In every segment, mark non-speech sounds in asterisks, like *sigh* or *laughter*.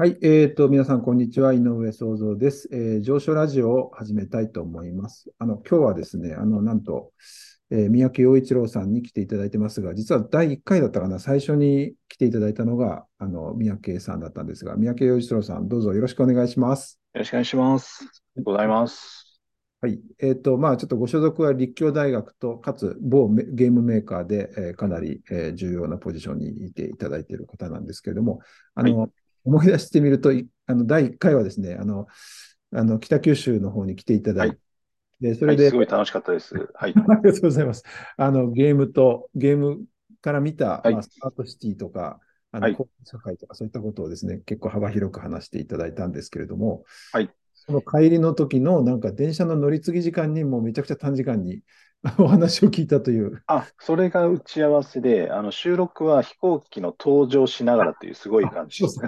はい、えっ、ー、と、皆さん、こんにちは。井上創造です、えー。上昇ラジオを始めたいと思います。あの、今日はですね、あの、なんと、えー、三宅陽一郎さんに来ていただいてますが、実は第1回だったかな、最初に来ていただいたのが、あの、三宅さんだったんですが、三宅陽一郎さん、どうぞよろしくお願いします。よろしくお願いします。ありがとうございます。はい。えっ、ー、と、まあ、ちょっとご所属は立教大学と、かつ某ゲームメーカーで、えー、かなり、えー、重要なポジションにいていただいている方なんですけれども、あの、はい思い出してみると、あの第1回はですね、あのあの北九州の方に来ていただいて、はい、でそれで、はい、すごい楽しかったです。はい、*laughs* ありがとうございます。あのゲームと、ゲームから見た、はい、まあ、スタートシティとか、あの、はい、社会とかそういったことをですね、結構幅広く話していただいたんですけれども、はい、その帰りの時のなんか電車の乗り継ぎ時間にもうめちゃくちゃ短時間に *laughs* お話を聞いたという。あ、それが打ち合わせで、あの収録は飛行機の登場しながらというすごい感じです。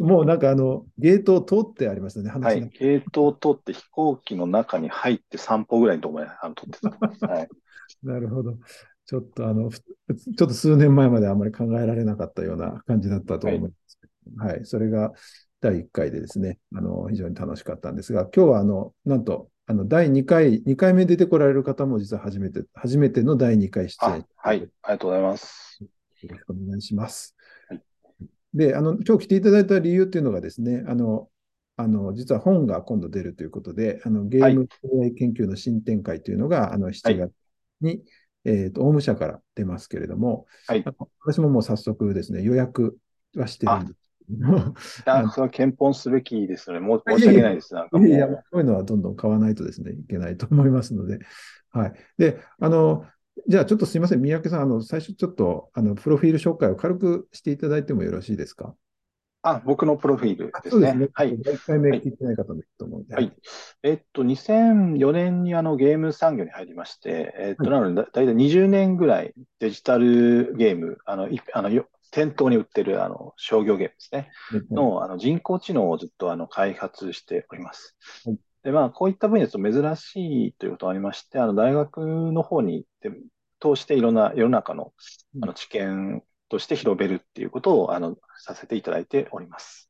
もうなんかあの、ゲートを通ってありましたね、話はい、ゲートを通って飛行機の中に入って散歩ぐらいのところまで撮ってた。はい、*laughs* なるほど。ちょっとあの、ちょっと数年前まであまり考えられなかったような感じだったと思います。はい、はい、それが第1回でですね、あの、非常に楽しかったんですが、今日はあの、なんと、あの、第2回、2回目出てこられる方も実は初めて、初めての第2回出演。はい、ありがとうございます。よろしくお願いします。はい、で、あの、今日来ていただいた理由っていうのがですね、あの、あの、実は本が今度出るということで、あの、ゲーム AI 研究の新展開というのが、あの、7月に、はい、えっ、ー、と、オウム社から出ますけれども、はい、私ももう早速ですね、予約はしてるんです *laughs* あそれは検本すべきですね。も申し訳ないです。なんかいやいや、こういうのはどんどん買わないとですね、いけないと思いますので。*laughs* はい。で、あの、じゃあちょっとすみません、三宅さん、あの、最初ちょっと、あの、プロフィール紹介を軽くしていただいてもよろしいですか？あ、僕のプロフィールですね。すねはい。1回目聞いてない方もいると思うので。はい。えっと、2004年にあのゲーム産業に入りまして、えっと、なので、だいたい20年ぐらいデジタルゲーム、あの、いあの店頭に売ってるあの商業ゲームですね、のあの人工知能をずっとあの開発しております。でまあ、こういった分野と珍しいということがありまして、あの大学の方に通していろんな世の中のあの知見として広めるっていうことをあのさせていただいております。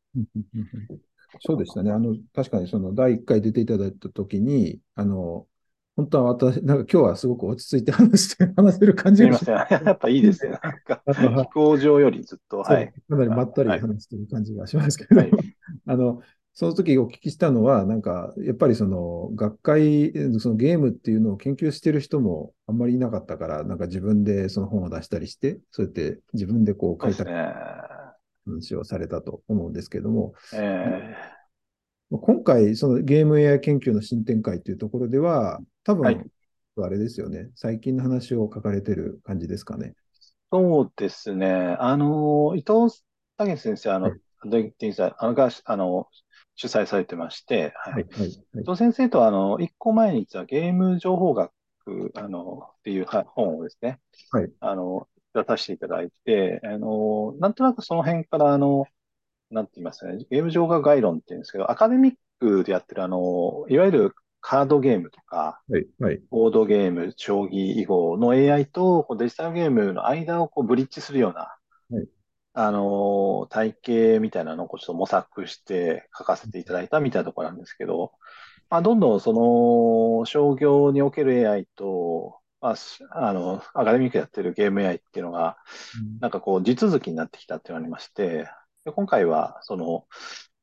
そうでしたね。あの、確かにその第1回出ていただいたときに、あの、本当は私、なんか今日はすごく落ち着いて話して、話せる感じがします。やっぱいいですね。なんか、飛行場よりずっと、はい。かなりまったり話してる感じがしますけど、はい、*laughs* あの、その時お聞きしたのは、なんか、やっぱりその、学会、そのゲームっていうのを研究してる人もあんまりいなかったから、なんか自分でその本を出したりして、そうやって自分でこう書いた話をされたと思うんですけども、えー、今回、そのゲーム AI 研究の新展開というところでは、多分、はい、あれですよね。最近の話を書かれてる感じですかね。そうですね。あの、伊藤武先生、あの、はい、あのが、あの、主催されてまして、はい。はい、伊藤先生とは、あの、一個前に実はゲーム情報学、あの、っていう本をですね、はい。あの、出させていただいて、あの、なんとなくその辺から、あの、なんて言いますかね、ゲーム情報概論っていうんですけど、アカデミックでやってる、あの、いわゆるカードゲームとか、はいはい、ボードゲーム、将棋囲碁の AI とデジタルゲームの間をこうブリッジするような、はい、あの体系みたいなのをちょっと模索して書かせていただいたみたいなところなんですけど、まあ、どんどんその商業における AI と、まあ、あのアカデミックやってるゲーム AI っていうのが、なんかこう地続きになってきたっていうのがありまして、で今回はその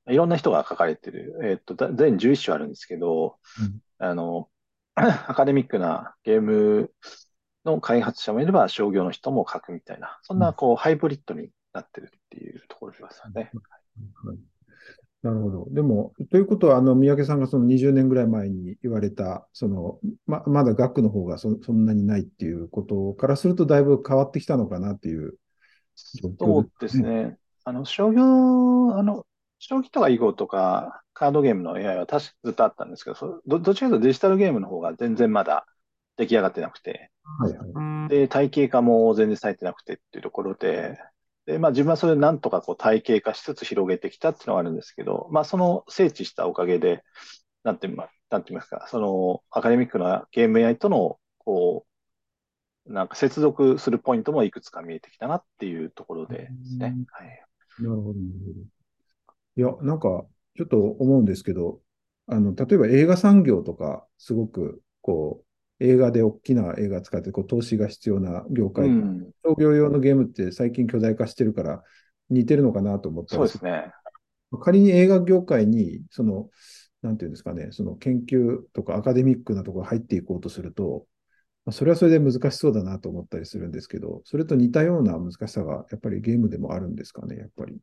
いろんな人が書かれてる、えっ、と、全11種あるんですけど、うん、あの、*clears throat* アカデミックなゲームの開発者もいれば、商業の人も書くみたいな、そんな、こう、ハイブリッドになってるっていうところですよね。はい、なるほど。でも、ということは、あの、三宅さんがその20年ぐらい前に言われた、その、ま、まだ学の方がそそんなにないっていうことからすると、だいぶ変わってきたのかなっていう、ね、そうですね。あの、商業、あの、将棋とか囲碁とかカードゲームの AI は確かずっとあったんですけど、どどっちかというとデジタルゲームの方が全然まだ出来上がってなくて、はいはい、で、体系化も全然されてなくてっていうところで、でまあ、自分はそれでなんとかこう体系化しつつ広げてきたっていうのがあるんですけど、まあ、その整地したおかげで、なんて言いますか、そのアカデミックなゲーム AI との、こう、なんか接続するポイントもいくつか見えてきたなっていうところでですね。はい。なるほど、なるほど。いや、なんか、ちょっと思うんですけど、あの、例えば映画産業とか、すごく、こう、映画で大きな映画使って、こう、投資が必要な業う界、ん。商業用のゲームって最近巨大化してるから似てるのかなと思ったそうりすですね。る。仮に映画業界に、その、なんていうんですかね、その研究とかアカデミックなところ入っていこうとすると、まあそれはそれで難しそうだなと思ったりするんですけど、それと似たような難しさがやっぱりゲームでもあるんですかね、やっぱり。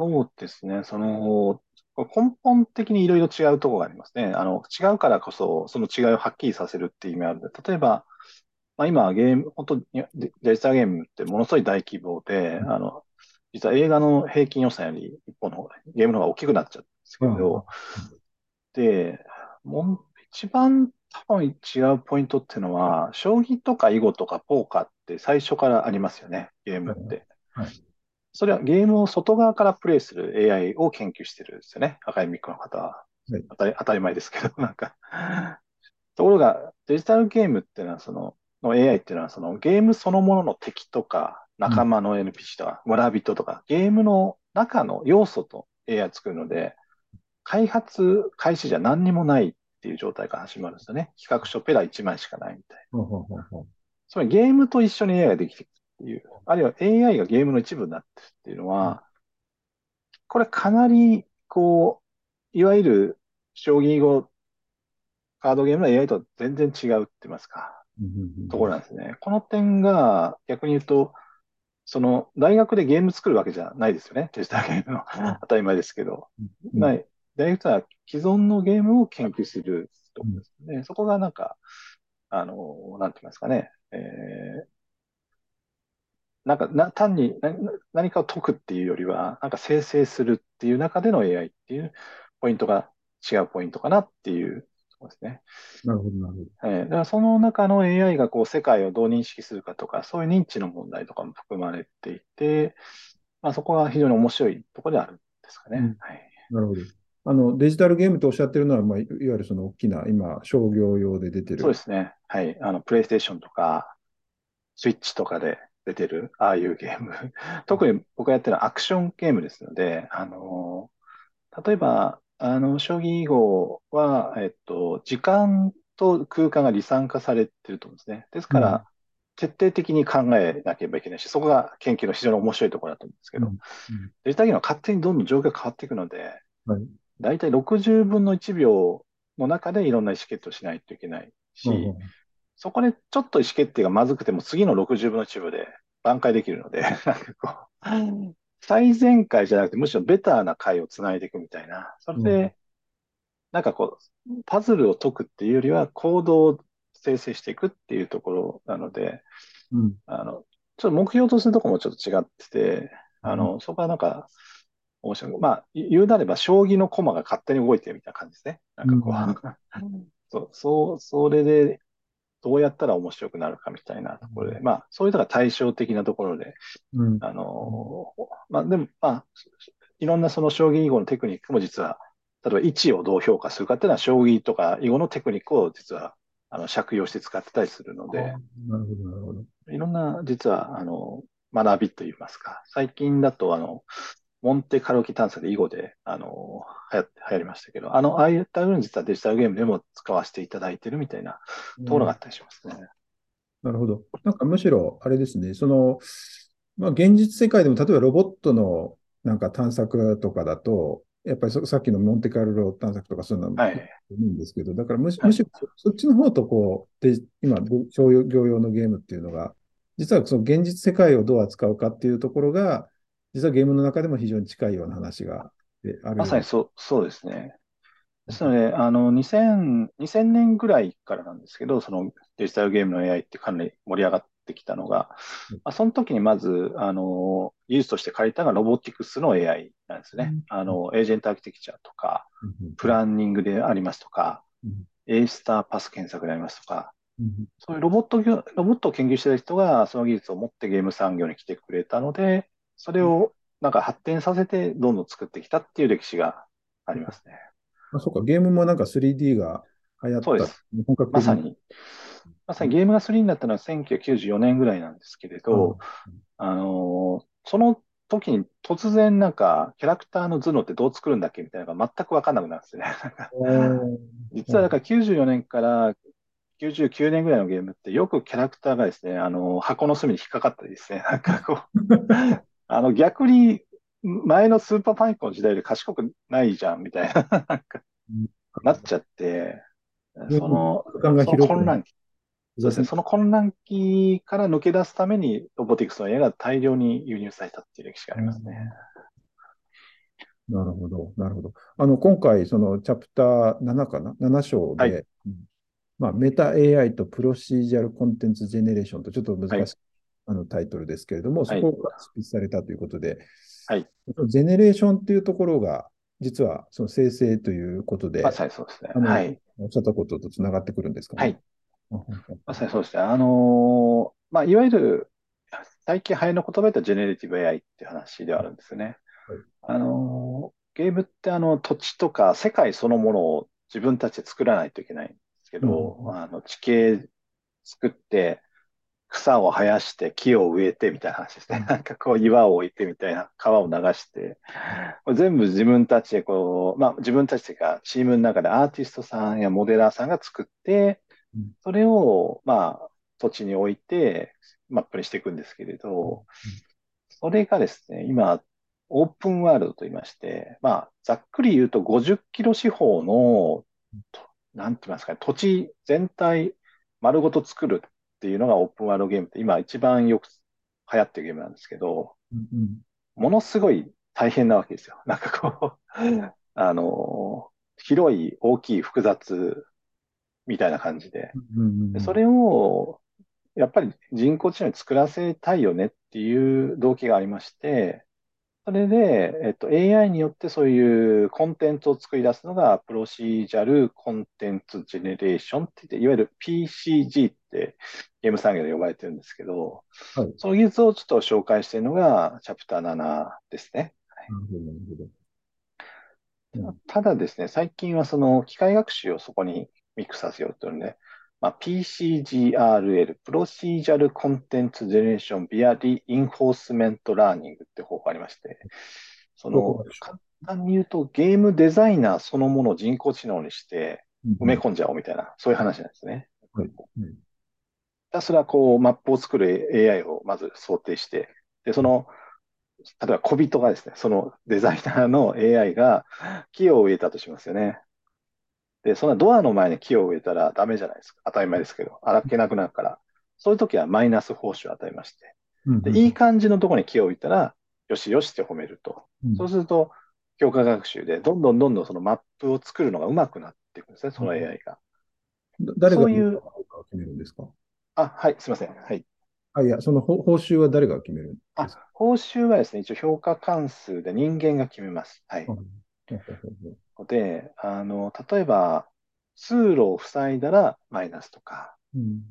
そうですね。その、根本的にいろいろ違うところがありますね。あの、違うからこそ、その違いをはっきりさせるっていう意味あるので、例えば、まあ、今ゲーム、本当にデデジタルゲームってものすごい大規模で、あの、実は映画の平均予算より一本のゲームの方が大きくなっちゃうんですけど、で、もう一番多分違うポイントっていうのは、将棋とか囲碁とかポーカーって最初からありますよね、ゲームって。はいはいそれはゲームを外側からプレイする AI を研究してるんですよね、アカデミックの方は。はい当たり当たり前ですけど、*laughs* なんか。ところが、デジタルゲームっていうのは、その、の AI っていうのは、そのゲームそのものの敵とか、仲間の NPC とか、村人とか、ゲームの中の要素と AI を作るので、開発開始じゃ何にもないっていう状態から始まるんですよね。企画書ペラ1枚しかないみたいな。ほうほうほうほうつまりゲームと一緒に AI ができていくっていう、あるいは AI がゲームの一部になってるっていうのは、これかなり、こう、いわゆる将棋囲碁カードゲームの AI とは全然違うって言いますか、ところなんですね。この点が逆に言うと、その大学でゲーム作るわけじゃないですよね。デジタルゲームの当たり前ですけど。うんない。大学では既存のゲームを研究するところですね。そこがなんか、あの、なんて言いますかね。えーなんかな、単にな何かを解くっていうよりは、なんか生成するっていう中での AI っていうポイントが違うポイントかなっていうところですね。なるほど、なるほど。えーだからその中の AI がこう世界をどう認識するかとか、そういう認知の問題とかも含まれていて、まあ、そこが非常に面白いところであるんですかね。うんはい。なるほど。あの、デジタルゲームとおっしゃってるのは、まあ、いいわゆるその大きな、今、商業用で出てる。そうですね。はい。あの、プレイステーションとか、スイッチとかで出てる、ああいうゲーム。*laughs* 特に僕がやってるのはアクションゲームですので、あの、例えば、あの、将棋囲碁は、えっと、時間と空間が離散化されてると思うんですね。ですかうんら、徹底的に考えなければいけないし、そこが研究の非常に面白いところだと思うんですけど、うんデジタルゲームは勝手にどんどん状況が変わっていくので、はい。だいたい60分の1秒の中でいろんな意思決定をしないといけないし、ほうほうそこでちょっと意思決定がまずくても次の60分の1秒で挽回できるので、*laughs* なんかこう、最善回じゃなくてむしろベターな回をつないでいくみたいな。それうで、なんかこう、パズルを解くっていうよりは行動を生成していくっていうところなので、うん。あの、ちょっと目標とするところもちょっと違ってて、あの、そこはなんか、面白い。まあ、言うなれば、将棋の駒が勝手に動いてるみたいな感じですね。なんかこう、*laughs* そう、そう、それで、どうやったら面白くなるかみたいなところで、まあ、そういうのが対照的なところで、うん。あの、まあ、でも、まあ、いろんなその将棋囲碁のテクニックも実は、例えば位置をどう評価するかっていうのは、将棋とか囲碁のテクニックを実は、あの、借用して使ってたりするので、なるほど、なるほど。いろんな、実は、あの、学びといいますか、最近だと、あの、モンテカルキ探査で囲碁で、あの、流行流行りましたけど、あの、ああいったように実はデジタルゲームでも使わせていただいてるみたいなところがあったりしますね。なるほど。なんかむしろ、あれですね、その、まあ、現実世界でも、例えばロボットのなんか探索とかだと、やっぱりそさっきのモンテカルロ探索とかそういうのもはいいいんですけど、だからむしはいむしろそそっちの方とこう、で今、商業用のゲームっていうのが、実はその現実世界をどう扱うかっていうところが、実はゲームの中でも非常に近いような話がであるまさにそう、そうですね。ですので、あの、2000、2000年ぐらいからなんですけど、そのデジタルゲームの AI ってかなり盛り上がってきたのが、うん。まあ、その時にまず、あの、技術として借りたのがロボティクスの AI なんですね。うん。あの、エージェントアーキテクチャとか、うん。プランニングでありますとかうん、A スターパス検索でありますとか、うん。そういうロボット業、ロボットを研究している人がその技術を持ってゲーム産業に来てくれたので、それをなんか発展させてどんどん作ってきたっていう歴史がありますね。まあ、そうか、ゲームもなんか 3D が流行った。そうです。本格的まさに、まさにゲームが3になったのは1994年ぐらいなんですけれど、あの、その時に突然なんか、キャラクターの頭脳ってどう作るんだっけみたいなのが全くわかんなくなる *laughs* んですよね。実はだから94年から99年ぐらいのゲームってよくキャラクターがですね、あの、箱の隅に引っかかったりですね、なんかこう *laughs* あの、逆に前のスーパーファイコンの時代で賢くないじゃんみたいな、なん。か、なっちゃって、その、その混乱期、そうですね、その混乱期から抜け出すために、ロボティクスの絵が大量に輸入されたっていう歴史がありますね。なるほど、なるほど。あの、今回、そのチャプター7かな ?7 章で、はい。まあ、メタ AI とプロシージャルコンテンツジェネレーションとちょっと難しい、あのタイトルですけれども、そこが執筆されたということで、はい、ジェネレーションっていうところが、実はその生成ということで、まさにそうですね。はい。おっしゃったこととつながってくるんですかね？はい。まさにそうですね。あのー、まあ、いわゆる、最近流行りの言葉でジェネレティブ AI っていう話ではあるんですよね。はい、あのー、ゲームってあの土地とか世界そのものを自分たちで作らないといけないんですけど、うん、あの地形作って、草を生やして木を植えてみたいな話ですね。なんかこう岩を置いてみたいな川を流して、全部自分たちでこう、まあ自分たちがチームの中でアーティストさんやモデラーさんが作って、それをまあ土地に置いてマップにしていくんですけれど、それがですね、今、オープンワールドと言いまして、まあざっくり言うと50キロ四方の、なんて言いますかね、土地全体丸ごと作るっていうのがオープンワールドゲームって今一番よく流行ってるゲームなんですけど、うんうん、ものすごい大変なわけですよ。*laughs* なんかこうあの、広い、大きい、複雑みたいな感じで。うんうん、それを、やっぱり人工知能に作らせたいよねっていう動機がありまして、それで、えっと、AI によってそういうコンテンツを作り出すのが、プロシージャルコンテンツジェネレーションって言って、いわゆる PCG ってゲーム産業で呼ばれてるんですけど、はい、その技術をちょっと紹介しているのが、チャプター7ですね。はい、ただですね、最近はその機械学習をそこにミックスさせようというので、まあ、PCGRL、Procedural Content Generation via Reinforcement Learning って方法ありまして、その、簡単に言うと、ゲームデザイナーそのものを人工知能にして埋め込んじゃおうみたいな、そういう話なんですね。はいひたすらこう、マップを作る AI をまず想定して、で、その、例えば小人がですね、そのデザイナーの AI が木を植えたとしますよね。で、そんなドアの前に木を植えたらダメじゃないですか。当たり前ですけど、荒けなくなるから。そういう時はマイナス報酬を与えまして。でいい感じのところに木を置いたら、よしよしって褒めると。うん、そうすると、強化学習で、どんどんどんどんそのマップを作るのが上手くなっていくんですね、その AI が。誰が決めるんですか？あ、はい、すみません。はい。あ、いや、その報酬は誰が決めるんですか？あ、報酬はですね、一応評価関数で人間が決めます。はい。で、あの、例えば、通路を塞いだらマイナスとか、うん、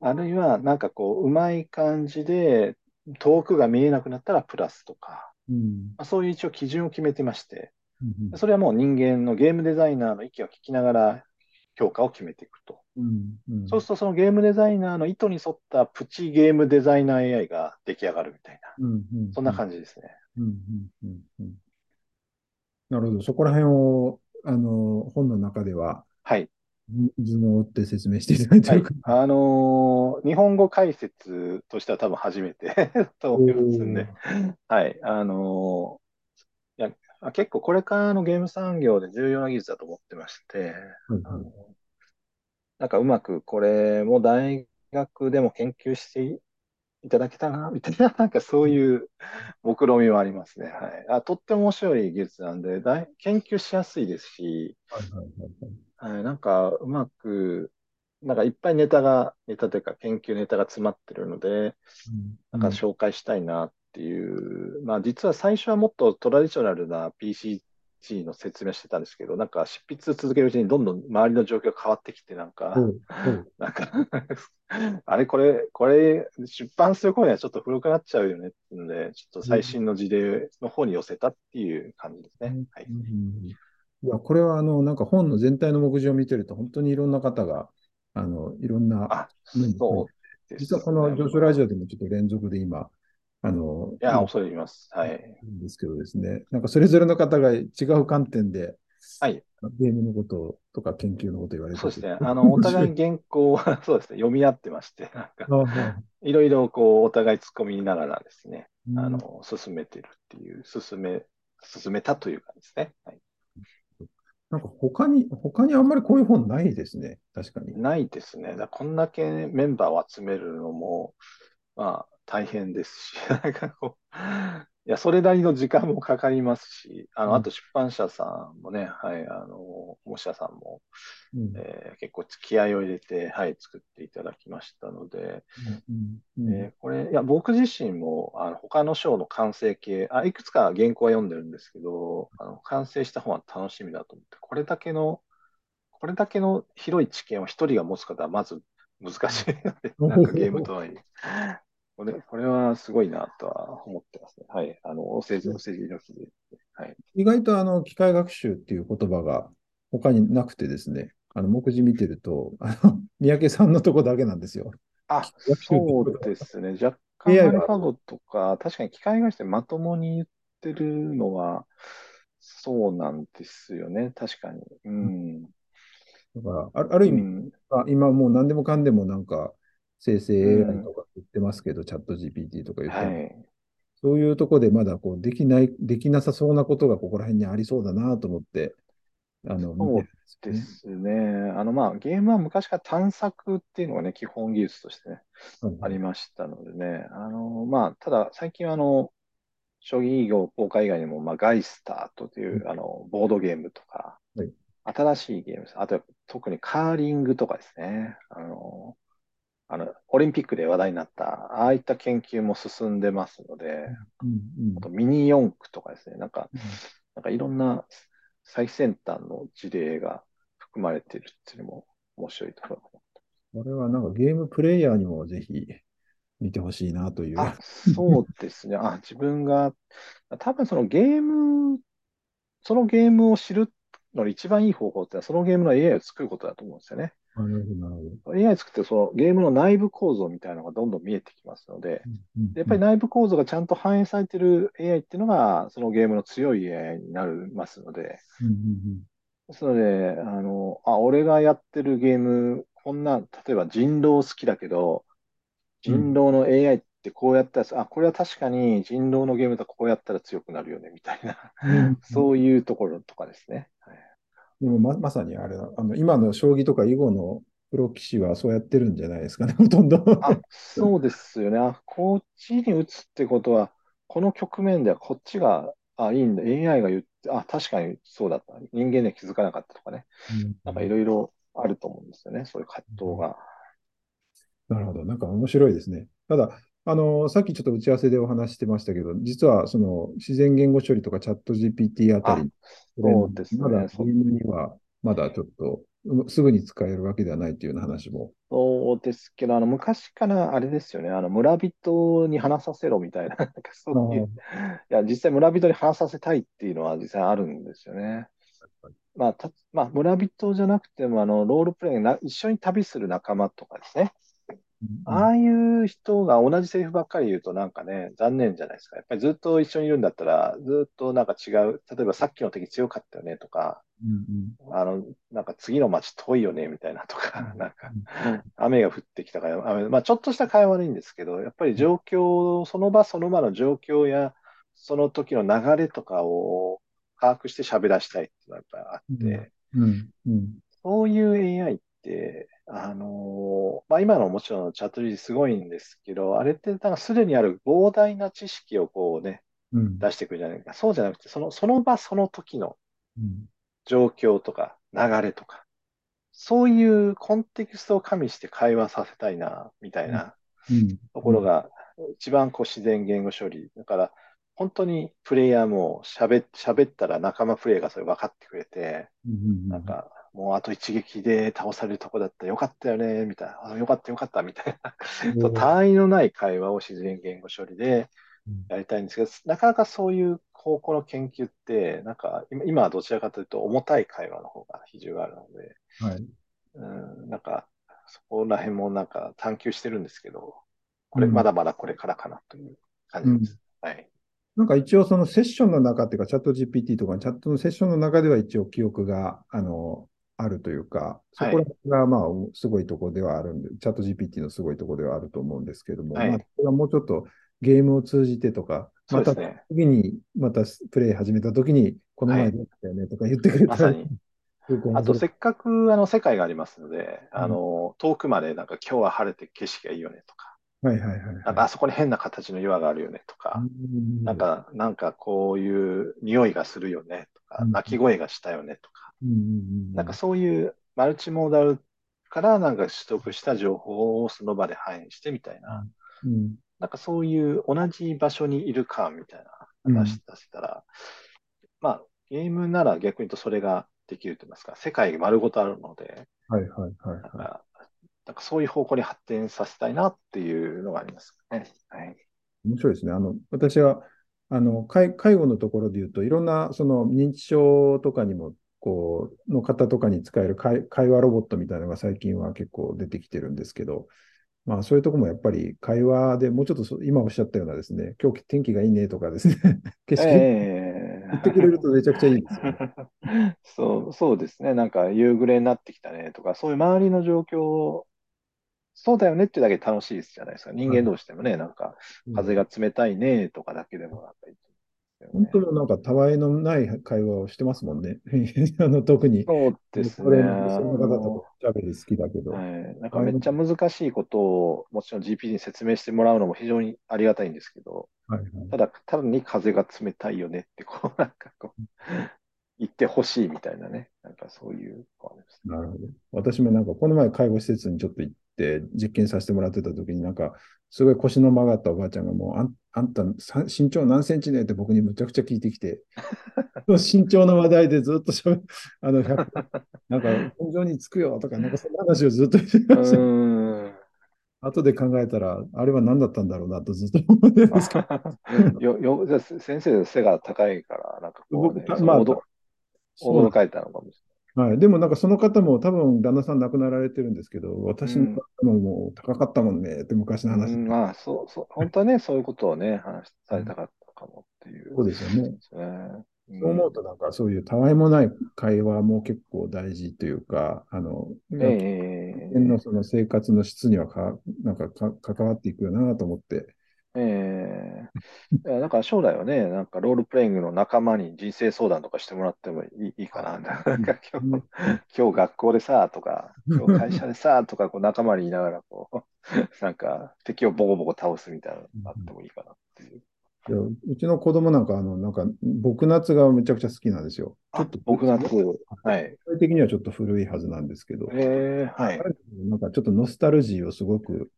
あるいは、なんかこう、うまい感じで、遠くが見えなくなったらプラスとか、うん、まあ、そういう一応基準を決めてまして、うん、それはもう人間のゲームデザイナーの意見を聞きながら評価を決めていくと。うんうん、そうすると、そのゲームデザイナーの意図に沿ったプチゲームデザイナー AI が出来上がるみたいな、うんうんうん、そんな感じですね。うんうんうん、なるほど。そこら辺を、あの、本の中では、はい。図のって説明していただいてるか、はい、あのー、日本語解説としては多分初めてと思いますんで、はい。あのー、いや結構これからのゲーム産業で重要な技術だと思ってまして、はいはい、なんかうまくこれも大学でも研究していただけたな、みたいな、*laughs* なんかそういう目論みはありますね。はい。あとっても面白い技術なんで、大研究しやすいですし、はいはいはいはい、なんかうまく、なんかいっぱいネタが、ネタというか研究ネタが詰まってるので、うん、なんか紹介したいなっていう、まあ実は最初はもっとトラディショナルな PC の説明してたんですけど、なんか執筆続けるうちにどんどん周りの状況が変わってきて、なんか、うんうん、*laughs* なんか *laughs* あれこれ、これ出版する頃にはちょっと古くなっちゃうよねってので、ちょっと最新の事例の方に寄せたっていう感じですね。はい。いや、これはあの、なんか本の全体の目次を見てると、本当にいろんな方が、あの、いろんな、そう、実はこの上昇ラジオでもちょっと連続で今、あの、いや、恐れ入ります。はい。ですけどですね、なんかそれぞれの方が違う観点で、はい。ゲームのこととか研究のこと言われてそうですね。あの、*laughs* お互い原稿は、*laughs* そうですね、読み合ってまして、なんか、いろいろこう、お互い突っ込みながらですね、あの、進めてるっていう、進め、進めたというかですね。はい。なんか他に、他にあんまりこういう本ないですね。確かに。ないですね。だこんだけメンバーを集めるのも、まあ、大変ですし、*laughs* なんかこう、いや、それなりの時間もかかりますし、あの、あと出版社さんもね、はい、あの、模写さんも、うん、えー、結構気合を入れて、はい、作っていただきましたので、うんうん、えー、これ、いや、僕自身も、あの他の章の完成形あ、いくつか原稿は読んでるんですけど、あの完成した本は楽しみだと思って、これだけの、これだけの広い知見を一人が持つ方はまず難しいので、*laughs* なんかゲームとはいえ。これ、これはすごいなとは思ってますね。はい。あの、お世辞、お世辞の日で。はい。意外と、あの、機械学習っていう言葉が他になくてですね、あの、目次見てると、あの、*laughs* 三宅さんのとこだけなんですよ。あ、そうですね。若干アルファ語とか、確かに機械学習まともに言ってるのは、そうなんですよね。確かに。うん。だから、ある意味、うん、今もう何でもかんでもなんか、生成 AI とか言ってますけど、うん、チャット GPT とか言って、はい、そういうところでまだこうできない、できなさそうなことがここら辺にありそうだなと思って、あの、そうですね。あの、まあ、ゲームは昔から探索っていうのがね、基本技術としてね、はい、ありましたのでね、あの、まあ、ただ最近はあの、将棋業公開以外にも、まあ、ガイスタートという、あの、ボードゲームとか、はい、新しいゲーム。あと、特にカーリングとかですね。あの、あの、オリンピックで話題になった、ああいった研究も進んでますので、うんうん、あとミニ四駆とかですね、なんか、うん、なんかいろんな最先端の事例が含まれているっていうのも面白いところこれはなんかゲームプレイヤーにもぜひ見てほしいなという。あ、そうですね。あ、自分が、多分そのゲーム、そのゲームを知るの一番いい方法ってそのゲームの AI を作ることだと思うんですよね。なるほど。AI 作ってそのゲームの内部構造みたいなのがどんどん見えてきますので、やっぱり内部構造がちゃんと反映されている AI っていうのが、そのゲームの強い AI になりますので、ですので、あの、あ、俺がやってるゲーム、こんな、例えば人狼好きだけど、人狼の AI ってこうやったら、あ、これは確かに人狼のゲームだとこうやったら強くなるよね、みたいな、そういうところとかですね。はいでもままさにあれあの、今の将棋とか囲碁のプロ棋士はそうやってるんじゃないですかね、*laughs* ほとんど。あそうですよね。あ、こっちに打つってことは、この局面ではこっちが、あ、いいんだ、AI が言って、あ、確かにそうだった。人間には気づかなかったとかね。うん、なんかいろいろあると思うんですよね、そういう葛藤が。なるほど。なんか面白いですね。ただ、あの、さっきちょっと打ち合わせでお話してましたけど、実はその自然言語処理とかチャット GPT あたり、そうですね。まだゲームにはまだちょっとすぐに使えるわけではないというような話も。そうですけど、あの昔からあれですよね、あの村人に話させろみたいな、なんかそういう、いや、実際村人に話させたいっていうのは実際あるんですよね。まあ、たまあ、村人じゃなくても、あのロールプレイな、一緒に旅する仲間とかですね。ああいう人が同じセリフばっかり言うとなんかね、残念じゃないですか。やっぱりずっと一緒にいるんだったら、ずっとなんか違う、例えばさっきの敵強かったよねとか、うんうん、あの、なんか次の街遠いよねみたいなとか、なんか、雨が降ってきたから、雨まあちょっとした会話悪いんですけど、やっぱり状況、その場その場の状況や、その時の流れとかを把握して喋らしたいっていうのはやっぱりあって、うんうん。うん、そういう AI って、あのー、まあ、今のもちろんチャット GPT すごいんですけど、あれってなんかすでにある膨大な知識をこうね、うん、出してくるじゃないか。そうじゃなくて、そのその場その時の状況とか流れとか、そういうコンテキストを加味して会話させたいな、みたいなところが、一番こう自然言語処理。だから、本当にプレイヤーも喋喋ったら仲間プレイヤーがそれ分かってくれて、なんか、もうあと一撃で倒されるとこだったらよかったよね、みたいな。あよかったよかった、みたいな。単位のない会話を自然言語処理でやりたいんですけど、なかなかそういう高校の研究って、なんか今はどちらかというと重たい会話の方が比重があるので、はい、うんなんかそこら辺もなんか探求してるんですけど、これ、まだまだこれからかなという感じです。はい。なんか一応そのセッションの中っていうか、チャット GPT とかチャットのセッションの中では一応記憶が、あの、あるというか、そこがまあ、すごいところではあるんで、チャット GPT のすごいところではあると思うんですけども、はい。まあ、これはもうちょっとゲームを通じてとか、また。次に、またプレイ始めた時に、この前でったよねとか言ってくれたら、まさに。すごく面白い。あと、せっかくあの世界がありますので、あの、遠くまでなんか今日は晴れて景色がいいよねとか、はいはいはいはい。なんかあそこに変な形の岩があるよねとか、うん。なんか、なんかこういう匂いがするよねとか、うん。鳴き声がしたよねとか、うんうんうんなんかそういうマルチモーダルからなんか取得した情報をその場で反映してみたいな、うんなんかそういう同じ場所にいる感みたいな話出せたら、まあゲームなら逆に言うとそれができると言いますか、世界が丸ごとあるので、はいはいはいなんはかなんかそういう方向に発展させたいなっていうのがありますね。はい。い。面白いですね。あの、私は、あの、介介護のところで言うと、いろんな、その認知症とかにも、こう、の方とかに使える会会話ロボットみたいなのが最近は結構出てきてるんですけど、まあそういうとこもやっぱり会話でもうちょっとそ今おっしゃったようなですね、今日天気がいいねとかですね、*laughs* 景色ええ言ってくれるとめちゃくちゃいいですよね。そう、そうですね。なんか夕暮れになってきたねとか、そういう周りの状況を、そうだよねっていうだけで楽しいですじゃないですか。人間同士でもね、なんか風が冷たいねとかだけでもなんかね。本当のなんかたわいのない会話をしてますもんね。*laughs* あの特に。そうですね。その方とおしゃべり好きだけど。はい、なんかめっちゃ難しいことをもちろん GPT に説明してもらうのも非常にありがたいんですけど、はいはいただ単に風が冷たいよねってこうなんかこう言ってほしいみたいなね、なんかそういうねなるほど。私もなんか、この前介護施設にちょっと行って実験させてもらってた時になんか、すごい腰の曲がったおばあちゃんがもう、あんあんたさ身長何センチねって僕にむちゃくちゃ聞いてきて、*laughs* 身長の話題でずっとしゃべあの、100 *laughs* なんか、本上につくよとか、なんかそんな話をずっとしてました。後で考えたら、あれは何だったんだろうなとずっと思ってるんですけど。*laughs* よ、よ、じゃあ先生背が高いから、なんかこう、ね僕、まあ驚かれたのかもしはい、でもなんかその方も多分旦那さん亡くなられてるんですけど、私の方ももう高かったもんねって昔の。話。うん、まあ、そう、そう、本当はね、そういうことをね、話されたかったかもっていう。そうですよね。そう思うとなんかそういうたわいもない会話も結構大事というか、あの、ええ人間のその生活の質にはかなんかか関わっていくよなと思って。ええいやだから将来はね、なんかロールプレイングの仲間に人生相談とかしてもらってもいいいいかな。なんか今日、今日学校でさ、とか、今日会社でさ、*laughs* とか、こう仲間にいながら、こう、*laughs* なんか敵をボコボコ倒すみたいなのがあってもいいかなっていう。いやうちの子供なんか、あの、なんか、僕夏がめちゃくちゃ好きなんですよ。ちょっと、僕夏、はい。具体的にはちょっと古いはずなんですけど、ええはい。なんかちょっとノスタルジーをすごく、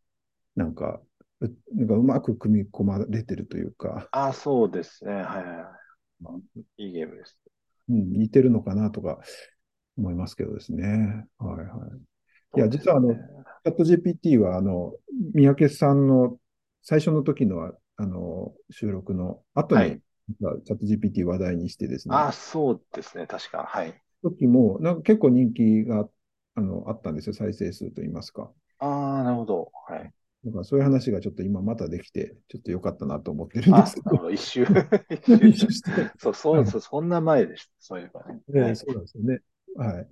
なんか、うなんかうまく組み込まれてるというか、あ、そうですね。はいはいはい。いいゲームです。うん、似てるのかなとか思いますけどですね。はいはい。いや実はあのチャット GPT は、あの、三宅さんの最初の時の、あの、収録の後に、はいチャット GPT 話題にしてですね、あ、そうですね。確か。はい。時も、なんか結構人気が、あの、あったんですよ。再生数といいますか。ああ、なるほど。はい。だからそういう話がちょっと今またできて、ちょっと良かったなと思ってるんであ、すけど。一周。*laughs* *laughs* 一周して。そう、そう、そう、そんな前でした。そういえばね。そうなんですよね。はい。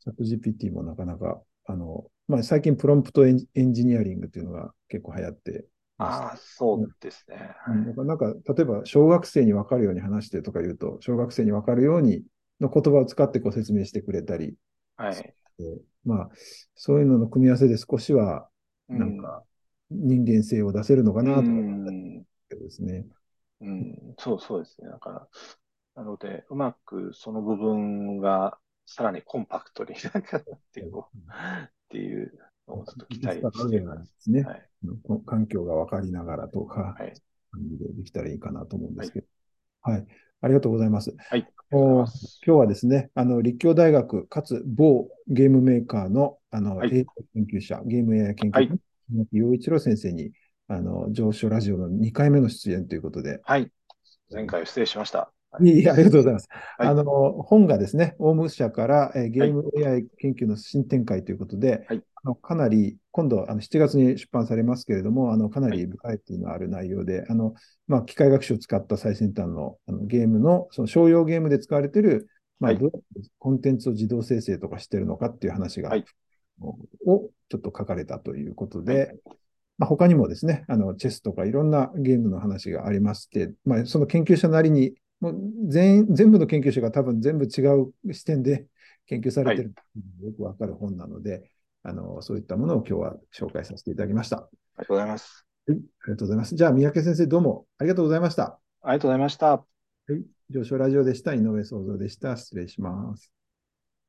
チャット GPT もなかなか、あの、まあ、最近プロンプトエンジニアリングっていうのが結構流行ってまああ、そうですね。す。うんだからなんか、例えば小学生に分かるように話してとか言うと、小学生に分かるようにの言葉を使ってこう説明してくれたり、はい。まあ、そういうのの組み合わせで少しは、うなんか、人間性を出せるのかなとう思っですね。うん、そうそうですね。だから、なので、うまくその部分がさらにコンパクトになっていこうっていうのをちょっと期待しています。ですね。はい。環境が分かりながらとか、はい。でできたらいいかなと思うんですけど。はい。ありがとうございます。はい。ありがとうございおます。今日はですね、あの、立教大学かつ某ゲームメーカーの、あの、はい AI 研究者、ゲーム AI 研究はい者、の陽一郎先生に、あの、上昇ラジオの2回目の出演ということで、はい。前回は失礼しました。はい。いいありがとうございます。はい。あの本がですね、オウム社から、えーゲはい。ーム AI 研究の新展開ということで、はい。あのかなり、今度あの7月に出版されますけれども、あのかなはいりバラエティのある内容で、あのまあ、機械学習を使った最先端のあのゲームの、その商用ゲームで使われている、まあ、はい。どうコンテンツを自動生成とかしてるのかっていう話が、はいをちょっと書かれたということで、はいまあ、他にもですね、あのチェスとかいろんなゲームの話がありまして、まあ、その研究者なりに、もう全全部の研究者が多分全部違う視点で *laughs* 研究されてる、よくわかる本なのであの、そういったものを今日は紹介させていただきました。ありがとうございます。はい、ありがとうございます。じゃあ、三宅先生、どうもありがとうございました。ありがとうございました。はい、上昇ラジオでした。井上創造でした。失礼します。